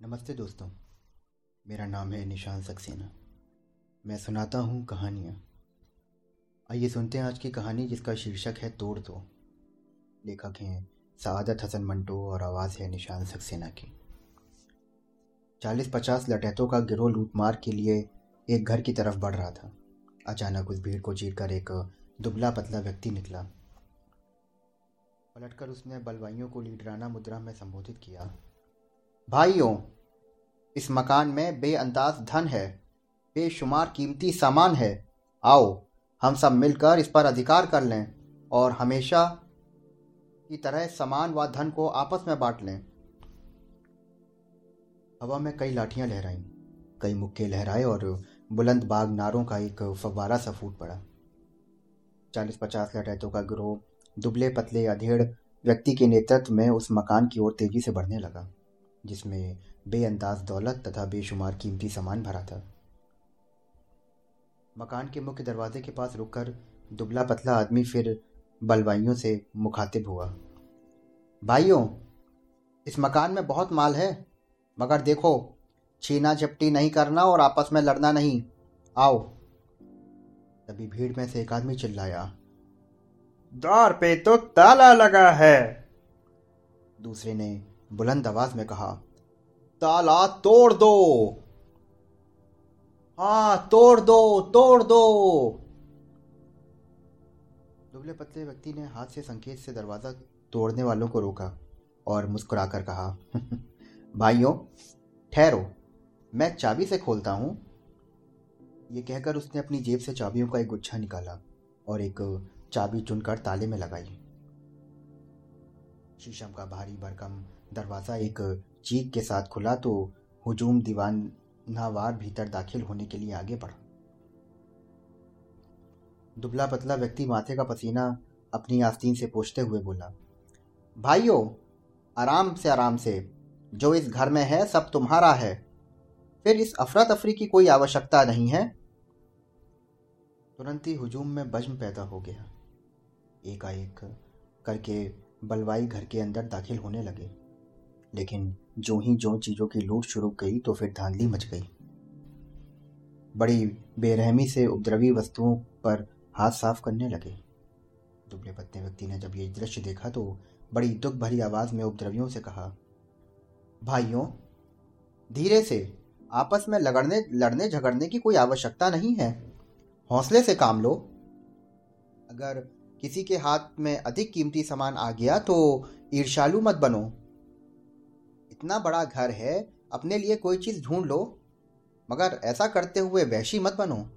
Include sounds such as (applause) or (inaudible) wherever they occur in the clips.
नमस्ते दोस्तों, मेरा नाम है निशान सक्सेना। मैं सुनाता हूँ कहानियाँ। आइए सुनते हैं आज की कहानी जिसका शीर्षक है तोड़ दो। लेखक हैं सआदत हसन मंटो और आवाज़ है निशान सक्सेना की। चालीस पचास लटैतों का गिरोह लूटमार के लिए एक घर की तरफ़ बढ़ रहा था। अचानक उस भीड़ को चीर कर एक दुबला पतला व्यक्ति निकला। पलटकर उसने बलवाइयों को लीडराना मुद्रा में संबोधित किया। भाइयों, इस मकान में बेअंदाज धन है, बेशुमार कीमती सामान है। आओ, हम सब मिलकर इस पर अधिकार कर लें और हमेशा की तरह सामान व धन को आपस में बांट लें। हवा में कई लाठियाँ लहराई, कई मुक्के लहराए और बुलंद बाग नारों का एक फवारा सा फूट पड़ा। चालीस पचास लटैतों का गिरोह, दुबले पतले अधेड़ व्यक्ति के नेतृत्व में उस मकान की ओर तेज़ी से बढ़ने लगा। जिसमें बेअंदाज दौलत तथा बेशुमार कीमती सामान भरा था। मकान के मुख्य दरवाजे के पास रुककर दुबला पतला आदमी फिर बलवाइयों से मुखातिब हुआ। भाइयों, इस मकान में बहुत माल है, मगर देखो, छीना झपटी नहीं करना और आपस में लड़ना नहीं। आओ। तभी भीड़ में से एक आदमी चिल्लाया द्वार पे तो ताला लगा है। दूसरे ने बुलंद आवाज़ में कहा, ताला तोड़ दो। हाँ तोड़ दो तोड़ दो। दुबले पतले व्यक्ति ने हाथ से संकेत से दरवाज़ा तोड़ने वालों को रोका और मुस्कुराकर कहा, (laughs) भाइयों, ठहरो। मैं चाबी से खोलता हूँ। ये कहकर उसने अपनी जेब से चाबियों का एक गुच्छा निकाला और एक चाबी चुनकर ताले में लगाई। शीशम का भारी भरकम दरवाज़ा एक चीख के साथ खुला तो हुजूम दीवानावार भीतर दाखिल होने के लिए आगे बढ़ा। दुबला पतला व्यक्ति माथे का पसीना अपनी आस्तीन से पोछते हुए बोला, भाइयों, आराम से आराम से, जो इस घर में है, सब तुम्हारा है। फिर इस अफरा तफरी की कोई आवश्यकता नहीं है? तुरंत ही हुजूम में बज्म पैदा हो गया। एकाएक करके बलवाई घर के अंदर दाखिल होने लगे। लेकिन जो ही जो चीज़ों की लूट शुरू गई तो फिर धांधली मच गई। बड़ी बेरहमी से उपद्रवी वस्तुओं पर हाथ साफ़ करने लगे। दुबले पत्ते व्यक्ति ने जब ये दृश्य देखा तो बड़ी दुख भरी आवाज़ में उपद्रवियों से कहा, भाइयों, धीरे से, आपस में लगड़ने लड़ने झगड़ने की कोई आवश्यकता नहीं है। हौसले से काम लो। अगर किसी के हाथ में अधिक कीमती सामान आ गया तो ईर्षालु मत बनो। इतना बड़ा घर है, अपने लिए कोई चीज़ ढूंढ लो। मगर ऐसा करते हुए वैशी मत बनो।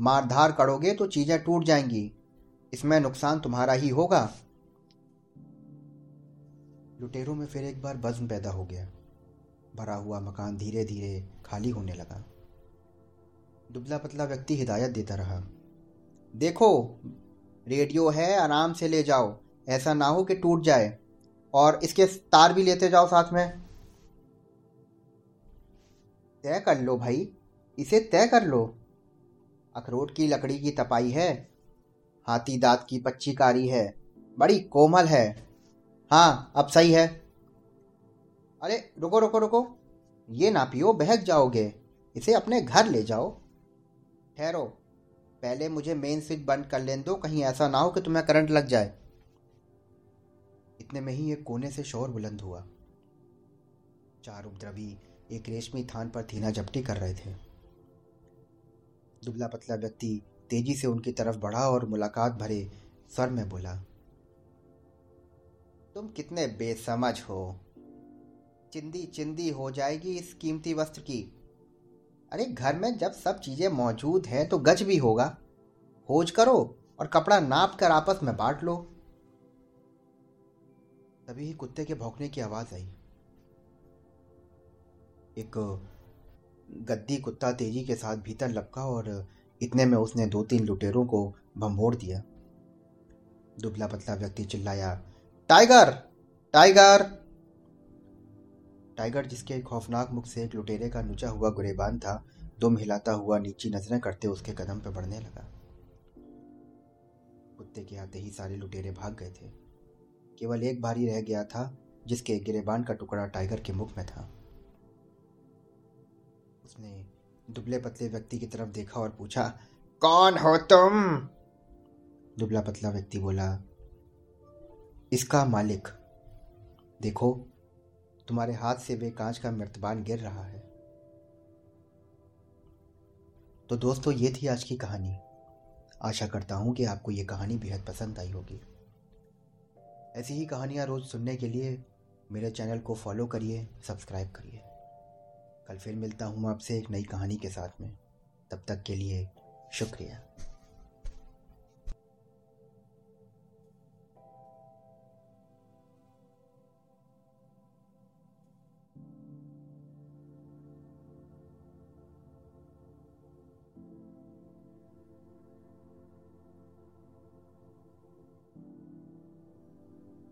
मारधार करोगे तो चीज़ें टूट जाएँगी। इसमें नुकसान तुम्हारा ही होगा। लुटेरों में फिर एक बार बज्म पैदा हो गया। भरा हुआ मकान धीरे धीरे खाली होने लगा। दुबला पतला व्यक्ति हिदायत देता रहा। देखो, रेडियो है, आराम से ले जाओ। ऐसा ना हो कि टूट जाए। और इसके तार भी लेते जाओ साथ में। तय कर लो भाई। इसे तय कर लो। अखरोट की लकड़ी की तपाई है। हाथी दांत की पच्ची कारी है। बड़ी कोमल है। हाँ अब सही है। अरे, रुको रुको रुको। ये ना पियो, बहक जाओगे। इसे अपने घर ले जाओ। ठहरो। पहले मुझे मेन स्विच बंद कर लेने दो। कहीं ऐसा ना हो कि तुम्हें करंट लग जाए। इतने में ही एक कोने से शोर बुलंद हुआ। चार उपद्रवी एक रेशमी थान पर थीना झपटी कर रहे थे। दुबला पतला व्यक्ति तेज़ी से उनकी तरफ़ बढ़ा और मुलाकात भरे स्वर में बोला, तुम कितने बेसमझ हो। चिंदी चिंदी हो जाएगी इस कीमती वस्त्र की। अरे घर में जब सब चीज़ें मौजूद हैं तो गज भी होगा। खोज करो और कपड़ा नाप कर आपस में बांट लो। तभी ही कुत्ते के भौंकने की आवाज़ आई। एक, गद्दी कुत्ता तेज़ी के साथ भीतर लपका और इतने में उसने दो तीन लुटेरों को भंभोड़ दिया। दुबला पतला व्यक्ति चिल्लाया, टाइगर! टाइगर! टाइगर, जिसके खौफनाक मुख से एक लुटेरे का नुचा हुआ गुरेबान था दुम हिलाता हुआ नीची नज़रें करते उसके कदम पर बढ़ने लगा। कुत्ते के आते ही सारे लुटेरे भाग गए थे। केवल एक भारी रह गया था, जिसके गिरेबान का टुकड़ा टाइगर के मुख में था। उसने दुबले पतले व्यक्ति की तरफ़ देखा और पूछा, कौन हो तुम? दुबला पतला व्यक्ति बोला, इसका मालिक। देखो, तुम्हारे हाथ से वे कांच का मृतबान गिर रहा है। तो दोस्तों, ये थी आज की कहानी। आशा करता हूँ कि आपको ये कहानी बेहद पसंद आई होगी। ऐसी ही कहानियाँ रोज़ सुनने के लिए मेरे चैनल को फॉलो करिए, सब्सक्राइब करिए। कल फिर मिलता हूँ आपसे एक नई कहानी के साथ में। तब तक के लिए शुक्रिया।